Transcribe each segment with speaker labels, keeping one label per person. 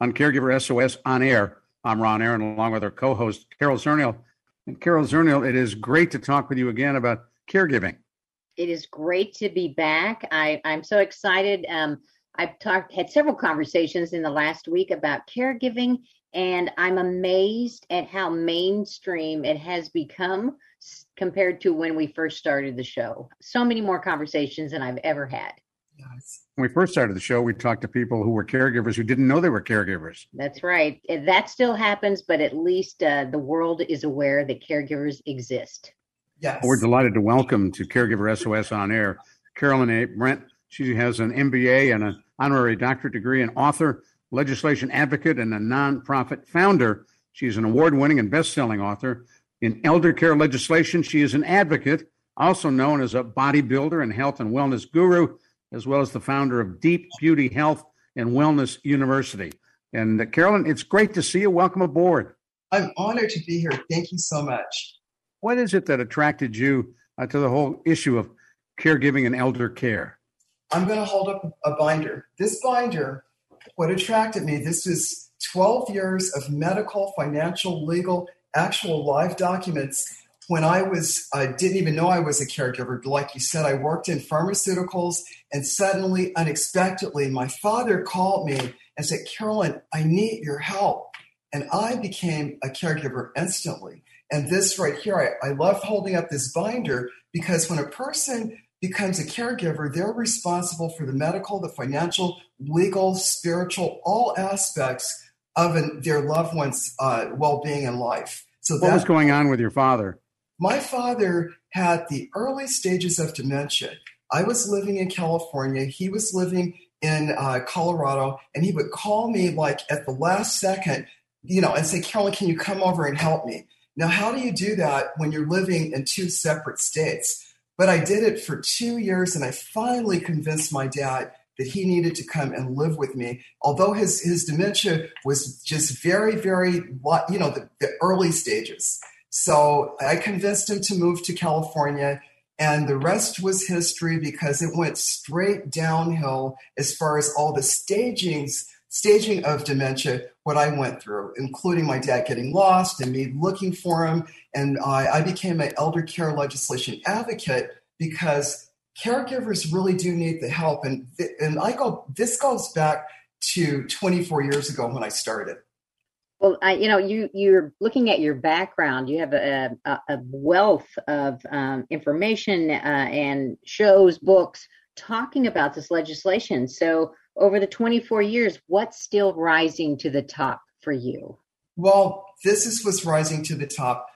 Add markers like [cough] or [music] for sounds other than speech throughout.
Speaker 1: on Caregiver SOS on air. I'm Ron Aaron, along with our co-host Carol Zernial. And Carol Zernial, it is great to talk with you again about caregiving.
Speaker 2: It is great to be back. I, I'm so excited. Um, I've talked had several conversations in the last week about caregiving, and I'm amazed at how mainstream it has become compared to when we first started the show. So many more conversations than I've ever had.
Speaker 1: Yes. When we first started the show, we talked to people who were caregivers who didn't know they were caregivers.
Speaker 2: That's right. That still happens, but at least uh, the world is aware that caregivers exist.
Speaker 1: Yes. We're delighted to welcome to Caregiver SOS on air Carolyn A. Brent. She has an MBA and an honorary doctorate degree, an author, legislation advocate, and a nonprofit founder. She's an award winning and best selling author. In elder care legislation, she is an advocate, also known as a bodybuilder and health and wellness guru as well as the founder of Deep Beauty Health and Wellness University. And uh, Carolyn, it's great to see you. Welcome aboard.
Speaker 3: I'm honored to be here. Thank you so much.
Speaker 1: What is it that attracted you uh, to the whole issue of caregiving and elder care?
Speaker 3: I'm going to hold up a binder. This binder, what attracted me, this is 12 years of medical, financial, legal, actual live documents when I was, I didn't even know I was a caregiver. Like you said, I worked in pharmaceuticals, and suddenly, unexpectedly, my father called me and said, Carolyn, I need your help. And I became a caregiver instantly. And this right here, I, I love holding up this binder because when a person becomes a caregiver, they're responsible for the medical, the financial, legal, spiritual, all aspects of an, their loved one's uh, well being in life.
Speaker 1: So what that, was going on with your father?
Speaker 3: My father had the early stages of dementia. I was living in California. He was living in uh, Colorado, and he would call me like at the last second, you know, and say, Carolyn, can you come over and help me? Now, how do you do that when you're living in two separate states? But I did it for two years, and I finally convinced my dad that he needed to come and live with me. Although his his dementia was just very, very, you know, the, the early stages. So I convinced him to move to California, and the rest was history because it went straight downhill as far as all the stagings, staging of dementia, what I went through, including my dad getting lost and me looking for him. And I, I became an elder care legislation advocate because caregivers really do need the help. And, and I go, this goes back to 24 years ago when I started.
Speaker 2: Well, I, you know, you you're looking at your background. You have a, a, a wealth of um, information uh, and shows, books talking about this legislation. So, over the 24 years, what's still rising to the top for you?
Speaker 3: Well, this is what's rising to the top.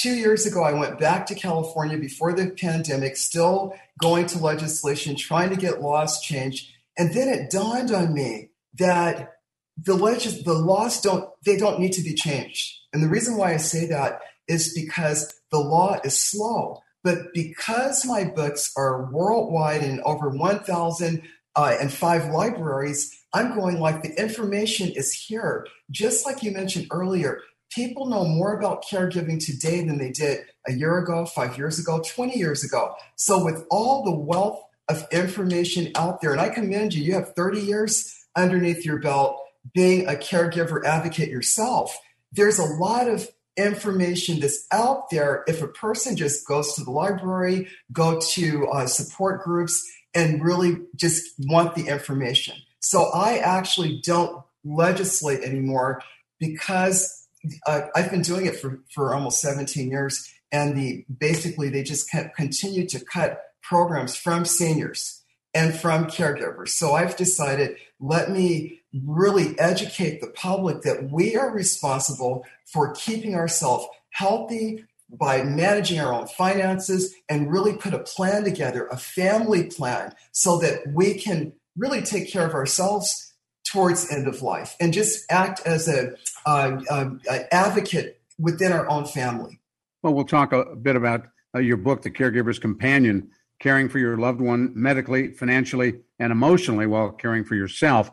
Speaker 3: Two years ago, I went back to California before the pandemic, still going to legislation, trying to get laws changed. And then it dawned on me that the the laws don't they don't need to be changed. And the reason why I say that is because the law is slow. But because my books are worldwide in over 1,000 uh, and five libraries, I'm going like the information is here. Just like you mentioned earlier, people know more about caregiving today than they did a year ago, five years ago, 20 years ago. So with all the wealth of information out there, and I commend you, you have 30 years underneath your belt being a caregiver advocate yourself, there's a lot of information that's out there if a person just goes to the library, go to uh, support groups, and really just want the information. So I actually don't legislate anymore because uh, I've been doing it for, for almost 17 years, and the basically they just continue to cut programs from seniors and from caregivers. So I've decided let me really educate the public that we are responsible for keeping ourselves healthy by managing our own finances and really put a plan together, a family plan, so that we can really take care of ourselves towards end of life and just act as a, uh, uh, advocate within our own family.
Speaker 1: Well, we'll talk a bit about uh, your book, The Caregiver's Companion, caring for your loved one medically, financially, and emotionally while caring for yourself.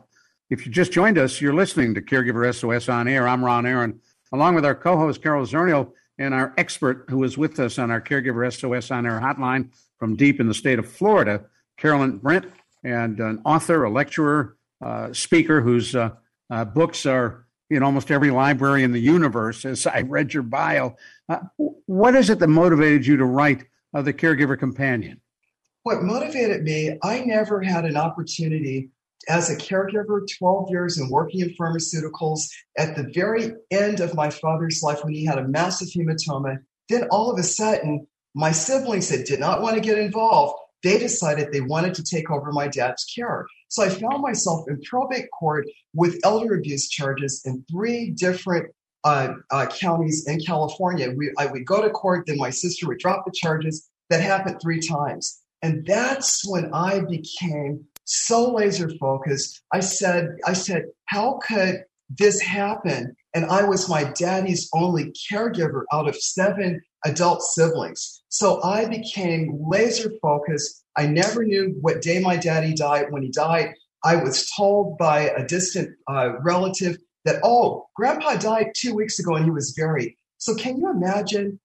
Speaker 1: If you just joined us, you're listening to Caregiver SOS on air. I'm Ron Aaron, along with our co-host Carol Zernial and our expert who is with us on our Caregiver SOS on air hotline from deep in the state of Florida, Carolyn Brent, and an author, a lecturer, uh, speaker whose uh, uh, books are in almost every library in the universe. As I read your bio, uh, what is it that motivated you to write uh, the Caregiver Companion?
Speaker 3: What motivated me, I never had an opportunity as a caregiver, 12 years and working in pharmaceuticals at the very end of my father's life when he had a massive hematoma. Then all of a sudden, my siblings that did not want to get involved, they decided they wanted to take over my dad's care. So I found myself in probate court with elder abuse charges in three different uh, uh, counties in California. We, I would go to court, then my sister would drop the charges. That happened three times. And that's when I became so laser focused. I said, I said, how could this happen? And I was my daddy's only caregiver out of seven adult siblings. So I became laser focused. I never knew what day my daddy died. When he died, I was told by a distant uh, relative that, oh, grandpa died two weeks ago and he was buried. So can you imagine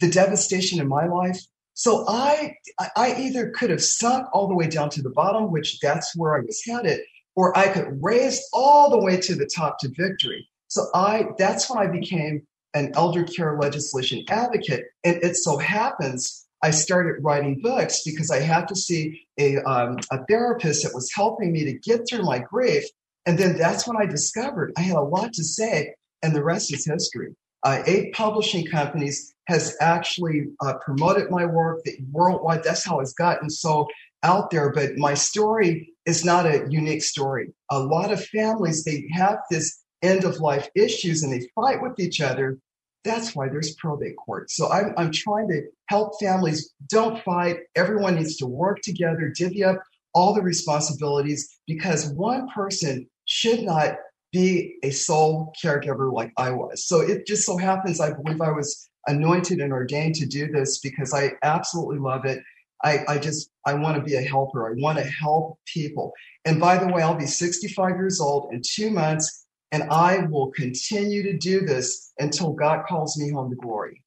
Speaker 3: the devastation in my life? So I, I either could have sunk all the way down to the bottom, which that's where I was headed, or I could raise all the way to the top to victory. So I, that's when I became an elder care legislation advocate. And it so happens I started writing books because I had to see a, um, a therapist that was helping me to get through my grief. And then that's when I discovered I had a lot to say, and the rest is history. Uh, eight publishing companies has actually uh, promoted my work worldwide. That's how it's gotten so out there. But my story is not a unique story. A lot of families they have this end of life issues and they fight with each other. That's why there's probate court. So I'm, I'm trying to help families don't fight. Everyone needs to work together, divvy up all the responsibilities because one person should not be a sole caregiver like I was. So it just so happens, I believe I was anointed and ordained to do this because I absolutely love it. I, I just, I want to be a helper. I want to help people. And by the way, I'll be 65 years old in two months, and I will continue to do this until God calls me home to glory.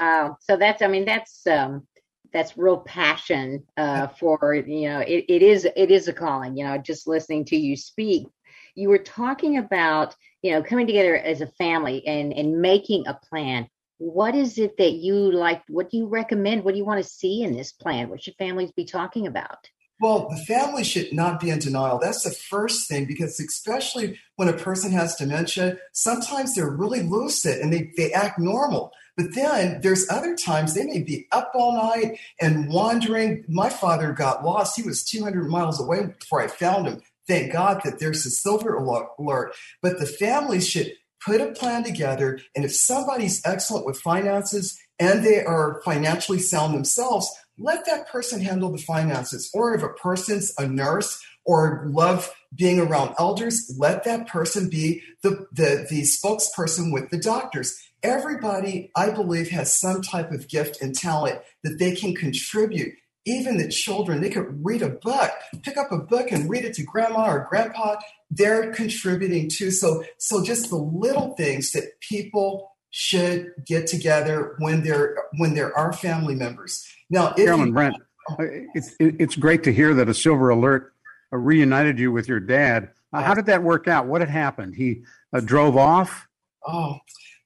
Speaker 2: Oh, so that's, I mean, that's, um, that's real passion uh, for you know it, it is it is a calling you know just listening to you speak you were talking about you know coming together as a family and and making a plan. What is it that you like what do you recommend what do you want to see in this plan? What should families be talking about?
Speaker 3: Well the family should not be in denial. That's the first thing because especially when a person has dementia sometimes they're really lucid and they, they act normal. But then there's other times they may be up all night and wandering. My father got lost. He was 200 miles away before i found him thank God that there's a silver alert, but the families should put a plan together. And if somebody's excellent with finances and they are financially sound themselves, let that person handle the finances. Or if a person's a nurse or love being around elders, let that person be the, the, the spokesperson with the doctors. Everybody, I believe, has some type of gift and talent that they can contribute even the children, they could read a book, pick up a book and read it to grandma or grandpa. They're contributing too. So, so just the little things that people should get together when there when there are family members. Now,
Speaker 1: Carolyn you, Brent, it's it's great to hear that a Silver Alert reunited you with your dad. Uh, how did that work out? What had happened? He uh, drove off.
Speaker 3: Oh,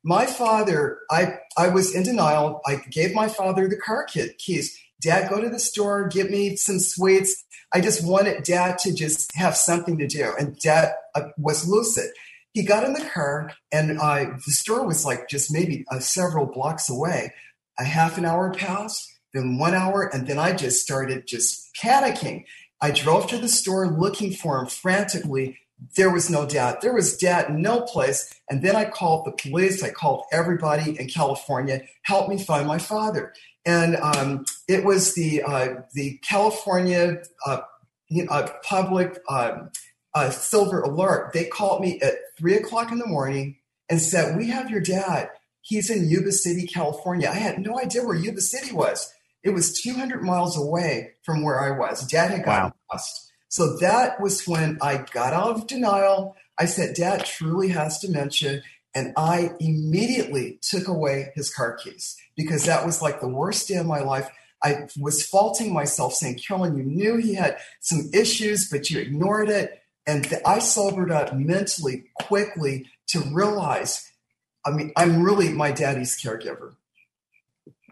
Speaker 3: my father. I I was in denial. I gave my father the car kit keys Dad, go to the store, get me some sweets. I just wanted Dad to just have something to do. And Dad uh, was lucid. He got in the car, and uh, the store was like just maybe uh, several blocks away. A half an hour passed, then one hour, and then I just started just panicking. I drove to the store looking for him frantically. There was no dad. There was dad no place. And then I called the police. I called everybody in California, help me find my father. And um, it was the uh, the California uh, you know, uh, public um, uh, silver alert. They called me at three o'clock in the morning and said, "We have your dad. He's in Yuba City, California." I had no idea where Yuba City was. It was 200 miles away from where I was. Dad had gotten wow. lost. So that was when I got out of denial. I said, Dad truly has dementia. And I immediately took away his car keys because that was like the worst day of my life. I was faulting myself, saying, Carolyn, you knew he had some issues, but you ignored it. And I sobered up mentally quickly to realize, I mean, I'm really my daddy's caregiver.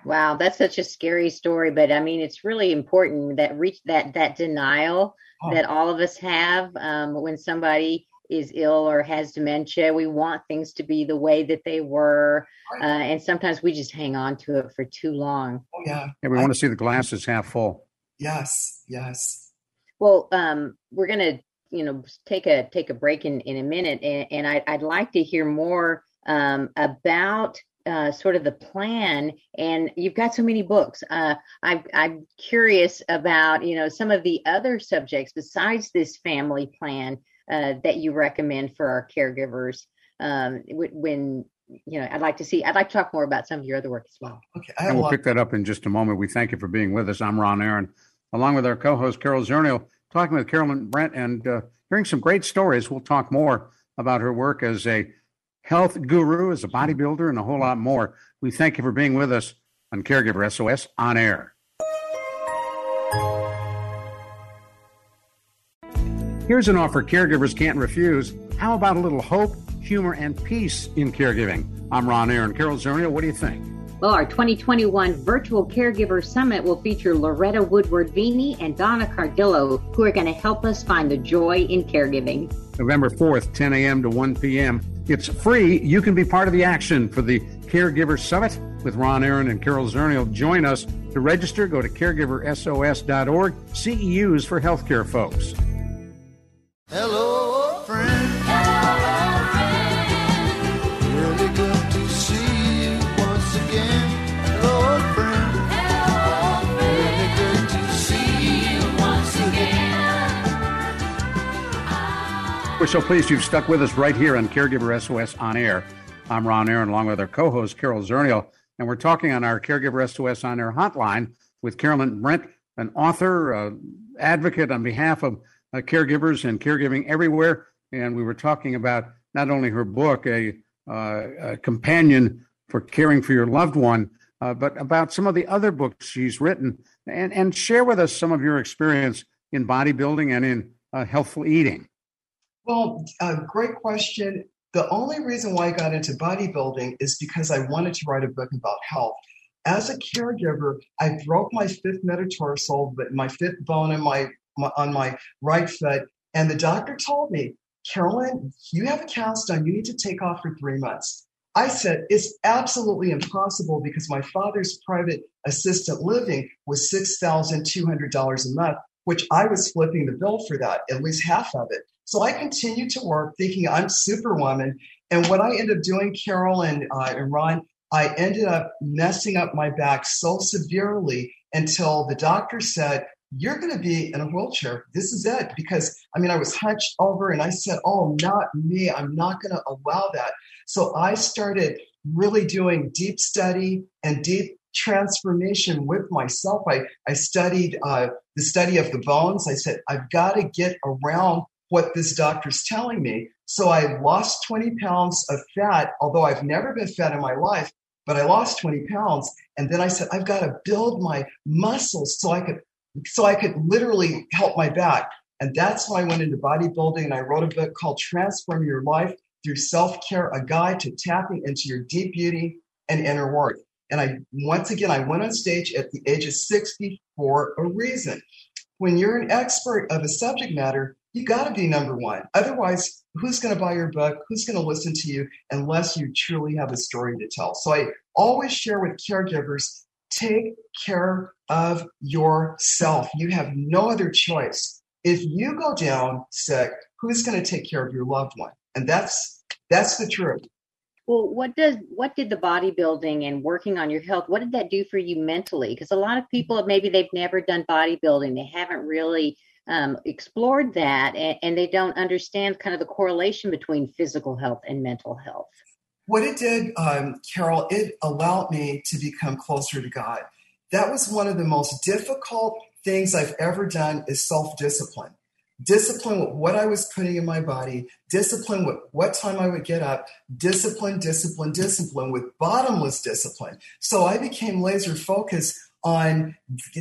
Speaker 2: Wow, that's such a scary story, but I mean, it's really important that reach that that denial oh. that all of us have um, when somebody is ill or has dementia. We want things to be the way that they were, uh, and sometimes we just hang on to it for too long.
Speaker 3: Oh, yeah,
Speaker 1: yeah. We I, want to see the glasses half full.
Speaker 3: Yes, yes.
Speaker 2: Well, um, we're gonna, you know, take a take a break in in a minute, and, and I, I'd like to hear more um, about uh, sort of the plan and you've got so many books. Uh, I'm, I'm curious about you know some of the other subjects besides this family plan uh, that you recommend for our caregivers um, when you know i'd like to see i'd like to talk more about some of your other work as well.
Speaker 1: Okay I and we'll pick that up in just a moment. We thank you for being with us. I'm ron aaron along with our co-host carol zernial talking with carolyn brent and uh, hearing some great stories. We'll talk more about her work as a health guru, as a bodybuilder, and a whole lot more. We thank you for being with us on Caregiver SOS on air. Here's an offer caregivers can't refuse. How about a little hope, humor, and peace in caregiving? I'm Ron Aaron. Carol Zernial, what do you think?
Speaker 2: Well, our 2021 Virtual Caregiver Summit will feature Loretta Woodward Veney and Donna Cardillo, who are going to help us find the joy in caregiving.
Speaker 1: November 4th, 10 a.m. to 1 p.m. It's free. You can be part of the action for the Caregiver Summit with Ron Aaron and Carol Zernial. Join us to register. Go to caregiversos.org. CEUs for healthcare folks.
Speaker 4: Hello,
Speaker 1: We're so pleased you've stuck with us right here on Caregiver SOS on air. I'm Ron Aaron, along with our co-host Carol Zernial, and we're talking on our Caregiver SOS on air hotline with Carolyn Brent, an author, uh, advocate on behalf of uh, caregivers and caregiving everywhere. And we were talking about not only her book, a, uh, a companion for caring for your loved one, uh, but about some of the other books she's written. And, and share with us some of your experience in bodybuilding and in uh, healthful eating.
Speaker 3: Well, uh, great question. The only reason why I got into bodybuilding is because I wanted to write a book about health. As a caregiver, I broke my fifth metatarsal, but my fifth bone in my on my right foot. And the doctor told me, Carolyn, you have a cast on. You need to take off for three months. I said, it's absolutely impossible because my father's private assistant living was $6,200 a month, which I was flipping the bill for that, at least half of it. So I continued to work thinking I'm superwoman. And what I ended up doing, Carol and, uh, and Ron, I ended up messing up my back so severely until the doctor said, you're going to be in a wheelchair. This is it. Because I mean, I was hunched over and I said, Oh, not me. I'm not going to allow that. So I started really doing deep study and deep transformation with myself. I, I studied uh, the study of the bones. I said, I've got to get around what this doctor's telling me. So I lost 20 pounds of fat, although I've never been fat in my life, but I lost 20 pounds. And then I said, I've got to build my muscles so I could so I could literally help my back. And that's why I went into bodybuilding and I wrote a book called Transform Your Life Through Self Care, a guide to tapping into your deep beauty and inner worth. And I, once again, I went on stage at the age of 60 for a reason. When you're an expert of a subject matter, you got to be number one. Otherwise, who's going to buy your book? Who's going to listen to you unless you truly have a story to tell? So I always share with caregivers take care of yourself. You have no other choice. If you go down sick, who's going to take care of your loved one? And that's that's the truth.
Speaker 2: Well, what does what did the bodybuilding and working on your health? What did that do for you mentally? Because a lot of people maybe they've never done bodybuilding, they haven't really um, explored that, and, and they don't understand kind of the correlation between physical health and mental health.
Speaker 3: What it did, um, Carol, it allowed me to become closer to God. That was one of the most difficult things I've ever done is self-discipline. Discipline with what I was putting in my body, discipline with what time I would get up, discipline, discipline, discipline with bottomless discipline. So I became laser focused on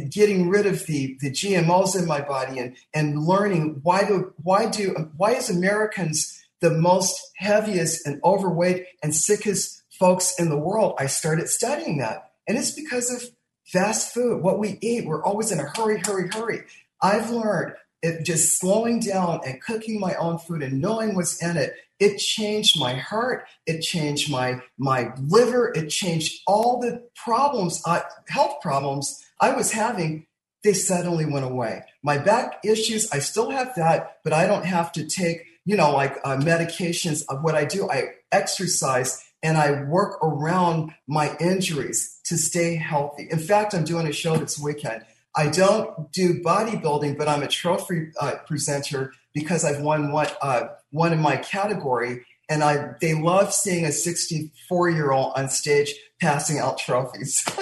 Speaker 3: getting rid of the, the GMOs in my body and, and learning why do why do why is Americans the most heaviest and overweight and sickest folks in the world, I started studying that. And it's because of fast food, what we eat. We're always in a hurry, hurry, hurry. I've learned it just slowing down and cooking my own food and knowing what's in it. It changed my heart. It changed my my liver. It changed all the problems, uh, health problems I was having. They suddenly went away. My back issues, I still have that, but I don't have to take you know, like uh, medications. Of what I do, I exercise and I work around my injuries to stay healthy. In fact, I'm doing a show this weekend. I don't do bodybuilding, but I'm a trophy uh, presenter because I've won what uh, one in my category, and I they love seeing a 64 year old on stage passing out trophies, [laughs]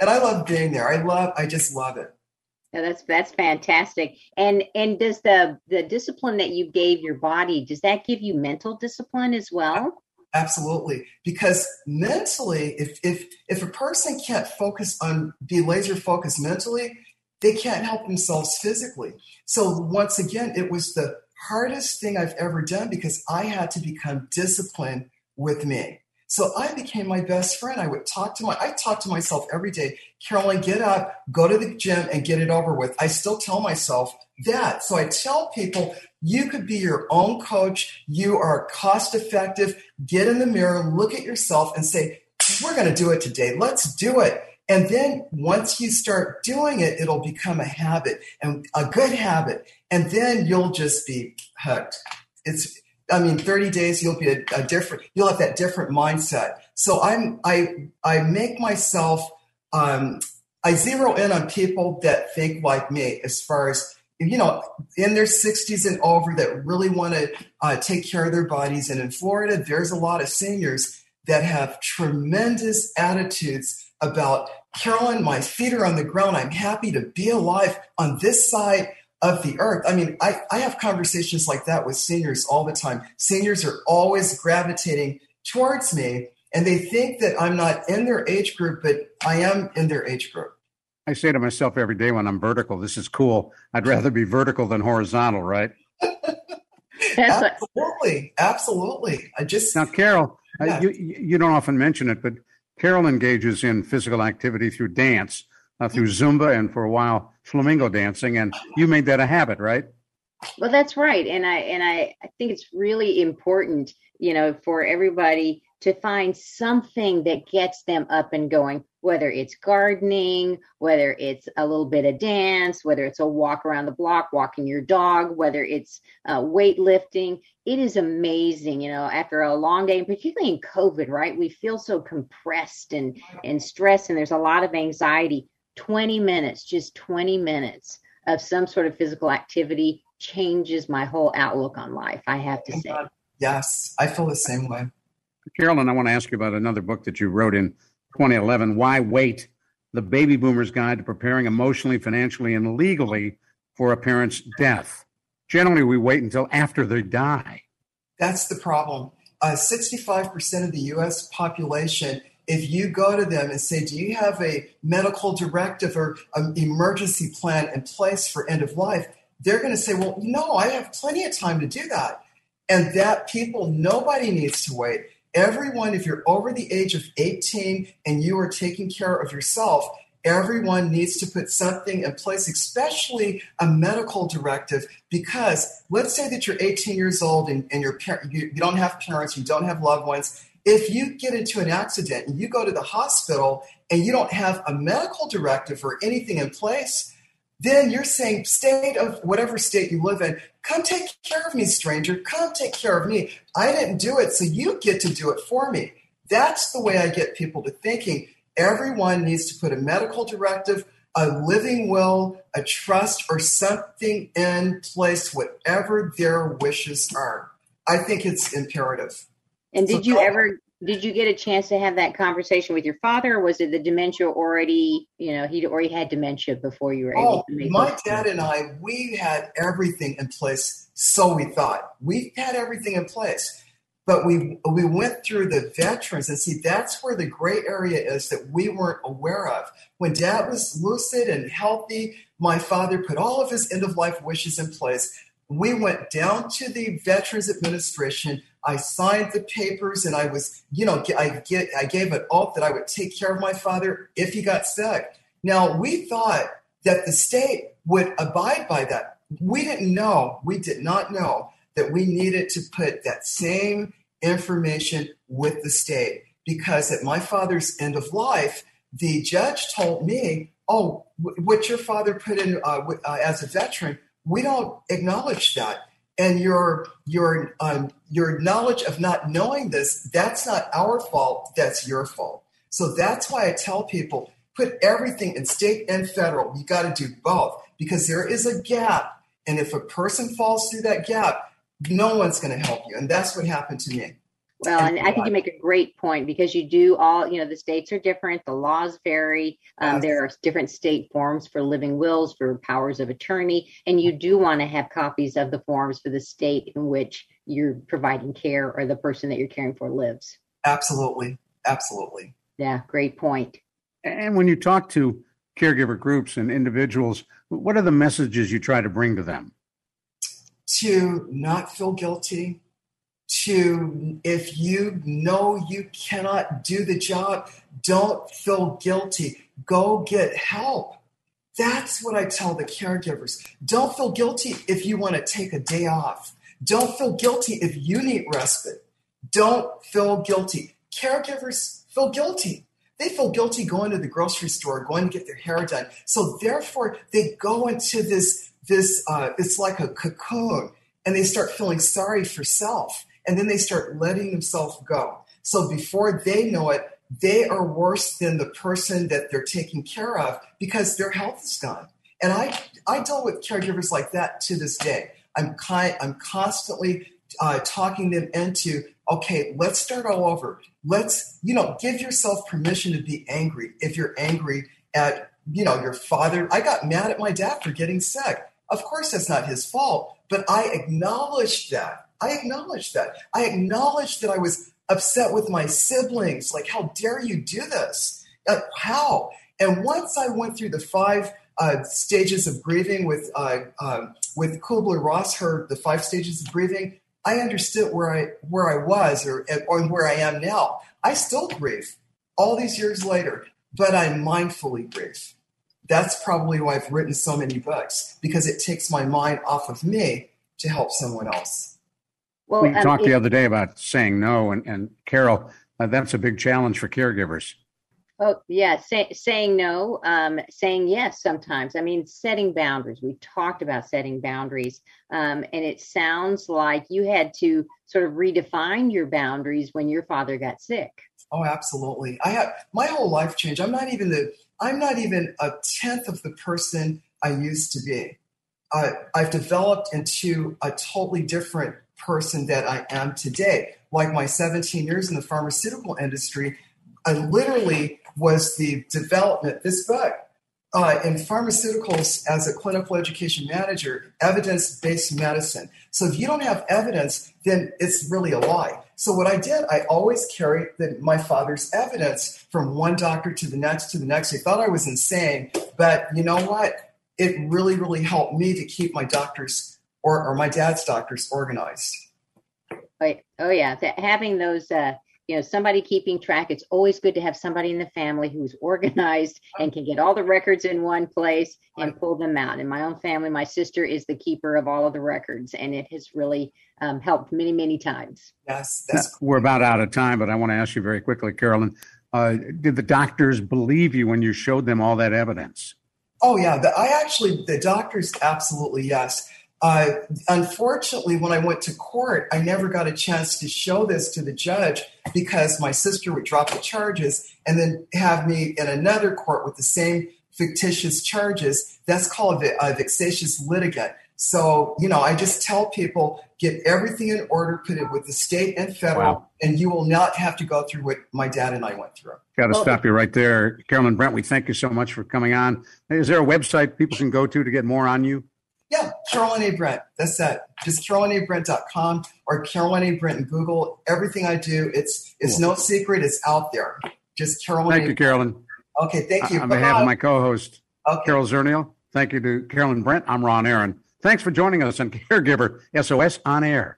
Speaker 3: and I love being there. I love, I just love it.
Speaker 2: Yeah, that's that's fantastic. And and does the the discipline that you gave your body does that give you mental discipline as well?
Speaker 3: Absolutely, because mentally, if if if a person can't focus on be laser focused mentally, they can't help themselves physically. So once again, it was the hardest thing I've ever done because I had to become disciplined with me. So I became my best friend. I would talk to my, I talk to myself every day. Carolyn, get up, go to the gym and get it over with. I still tell myself that. So I tell people you could be your own coach. You are cost effective. Get in the mirror, look at yourself and say, we're going to do it today. Let's do it. And then once you start doing it, it'll become a habit and a good habit. And then you'll just be hooked. It's, I mean, 30 days, you'll be a, a, different, you'll have that different mindset. So I'm, I, I make myself, um, I zero in on people that think like me as far as, you know, in their 60s and over that really want to uh, take care of their bodies. And in Florida, there's a lot of seniors that have tremendous attitudes about Carolyn, my feet are on the ground. I'm happy to be alive on this side of the earth. I mean, I, I have conversations like that with seniors all the time. Seniors are always gravitating towards me and they think that I'm not in their age group, but I am in their age group.
Speaker 1: I say to myself every day when I'm vertical, this is cool. I'd rather be vertical than horizontal, right?
Speaker 3: absolutely. Absolutely. I just.
Speaker 1: Now, Carol, yeah. uh, you, you don't often mention it, but Carol engages in physical activity through dance uh, through Zumba and for a while flamenco dancing, and you made that a habit, right?
Speaker 2: Well, that's right, and I and I, I think it's really important, you know, for everybody to find something that gets them up and going, whether it's gardening, whether it's a little bit of dance, whether it's a walk around the block, walking your dog, whether it's uh, weightlifting. It is amazing, you know, after a long day, and particularly in COVID, right? We feel so compressed and, and stressed, and there's a lot of anxiety 20 minutes, just 20 minutes of some sort of physical activity changes my whole outlook on life, I have to say.
Speaker 3: Yes, I feel the same way.
Speaker 1: Carolyn, I want to ask you about another book that you wrote in 2011 Why Wait? The Baby Boomer's Guide to Preparing Emotionally, Financially, and Legally for a Parent's Death. Generally, we wait until after they die.
Speaker 3: That's the problem. Uh, 65% of the U.S. population if you go to them and say, Do you have a medical directive or an emergency plan in place for end of life? They're going to say, Well, no, I have plenty of time to do that. And that people, nobody needs to wait. Everyone, if you're over the age of 18 and you are taking care of yourself, everyone needs to put something in place, especially a medical directive, because let's say that you're 18 years old and, and your par- you, you don't have parents, you don't have loved ones. If you get into an accident and you go to the hospital and you don't have a medical directive or anything in place, then you're saying, state of whatever state you live in, come take care of me, stranger. Come take care of me. I didn't do it, so you get to do it for me. That's the way I get people to thinking. Everyone needs to put a medical directive, a living will, a trust, or something in place, whatever their wishes are. I think it's imperative.
Speaker 2: And did you ever did you get a chance to have that conversation with your father, or was it the dementia already? You know, he'd already had dementia before you were able
Speaker 3: Oh,
Speaker 2: to make
Speaker 3: my dad and I, we had everything in place. So we thought we had everything in place, but we we went through the veterans and see that's where the gray area is that we weren't aware of. When dad was lucid and healthy, my father put all of his end of life wishes in place. We went down to the Veterans Administration. I signed the papers, and I was, you know, I get, I gave an oath that I would take care of my father if he got sick. Now we thought that the state would abide by that. We didn't know, we did not know that we needed to put that same information with the state because at my father's end of life, the judge told me, "Oh, what your father put in uh, uh, as a veteran, we don't acknowledge that." And your your um, your knowledge of not knowing this, that's not our fault. That's your fault. So that's why I tell people put everything in state and federal. You got to do both because there is a gap. And if a person falls through that gap, no one's going to help you. And that's what happened to me.
Speaker 2: Well, and I think you make a great point because you do all, you know, the states are different, the laws vary. Um,
Speaker 3: Yes.
Speaker 2: there are different state forms for living wills, for powers of attorney, and you do want to have copies of the forms for the state in which you're providing care or the person that you're caring for lives.
Speaker 3: Absolutely. Absolutely.
Speaker 2: Yeah, great point.
Speaker 1: And when you talk to caregiver groups and individuals, what are the messages you try to bring to them?
Speaker 3: To not feel guilty, to if you know you cannot do the job, don't feel guilty. Go get help. That's what I tell the caregivers. Don't feel guilty if you want to take a day off. Don't feel guilty if you need respite. Don't feel guilty. Caregivers feel guilty. They feel guilty going to the grocery store, going to get their hair done. So therefore, they go into this this uh, it's like a cocoon, and they start feeling sorry for self, and then they start letting themselves go. So before they know it, they are worse than the person that they're taking care of because their health is gone. And I I deal with caregivers like that to this day. I'm kind I'm constantly uh, talking them into okay let's start all over let's you know give yourself permission to be angry if you're angry at you know your father i got mad at my dad for getting sick of course that's not his fault but i acknowledged that i acknowledged that i acknowledged that i was upset with my siblings like how dare you do this how and once i went through the five uh, stages of grieving with uh, um, with Kubler Ross, her the five stages of grieving. I understood where I where I was or or where I am now. I still grieve all these years later, but I mindfully grieve. That's probably why I've written so many books because it takes my mind off of me to help someone else.
Speaker 2: Well,
Speaker 1: we
Speaker 2: um,
Speaker 1: talked the other day about saying no, and, and Carol, uh, that's a big challenge for caregivers.
Speaker 2: Oh yeah, say, saying no, um, saying yes. Sometimes, I mean, setting boundaries. We talked about setting boundaries, um, and it sounds like you had to sort of redefine your boundaries when your father got sick.
Speaker 3: Oh, absolutely. I have my whole life changed. I'm not even the I'm not even a tenth of the person I used to be. Uh, I've developed into a totally different person that I am today. Like my 17 years in the pharmaceutical industry, I literally was the development. This book uh, in pharmaceuticals as a clinical education manager, evidence based medicine. So if you don't have evidence, then it's really a lie. So what I did, I always carried the, my father's evidence from one doctor to the next to the next. They thought I was insane, but you know what? It really, really helped me to keep my doctors or, or my dad's doctors organized.
Speaker 2: Like, oh yeah, that having those uh, you know somebody keeping track it's always good to have somebody in the family who's [laughs] organized and can get all the records in one place and pull them out in my own family my sister is the keeper of all of the records and it has really um, helped many many times
Speaker 3: Yes, that's
Speaker 1: we're about out of time, but I want to ask you very quickly, Carolyn. Uh, did the doctors believe you when you showed them all that evidence?
Speaker 3: Oh yeah, the, I actually the doctors absolutely yes. Uh, unfortunately, when I went to court, I never got a chance to show this to the judge because my sister would drop the charges and then have me in another court with the same fictitious charges. That's called a, a vexatious litigant. So you know, I just tell people get everything in order, put it with the state and federal,
Speaker 1: Wow.
Speaker 3: and you will not have to go through what my dad and I went through.
Speaker 1: Got to
Speaker 2: Well-
Speaker 1: stop you right there. Carolyn Brent, we thank you so much for coming on. Is there a website people can go to to get more on you?
Speaker 3: Yeah, Carolyn A. Brent. That's that. Just carolynabrent.com or Carolyn A. Brent in Google. Everything I do, it's it's no secret. It's out there. Just Carolyn.
Speaker 1: Thank
Speaker 3: A.
Speaker 1: you, Carolyn.
Speaker 3: Okay, thank you.
Speaker 1: On behalf of my co-host,
Speaker 3: Okay.
Speaker 1: Carol Zernial, thank you to Carolyn Brent. I'm Ron Aaron. Thanks for joining us on [laughs] Caregiver SOS on Air.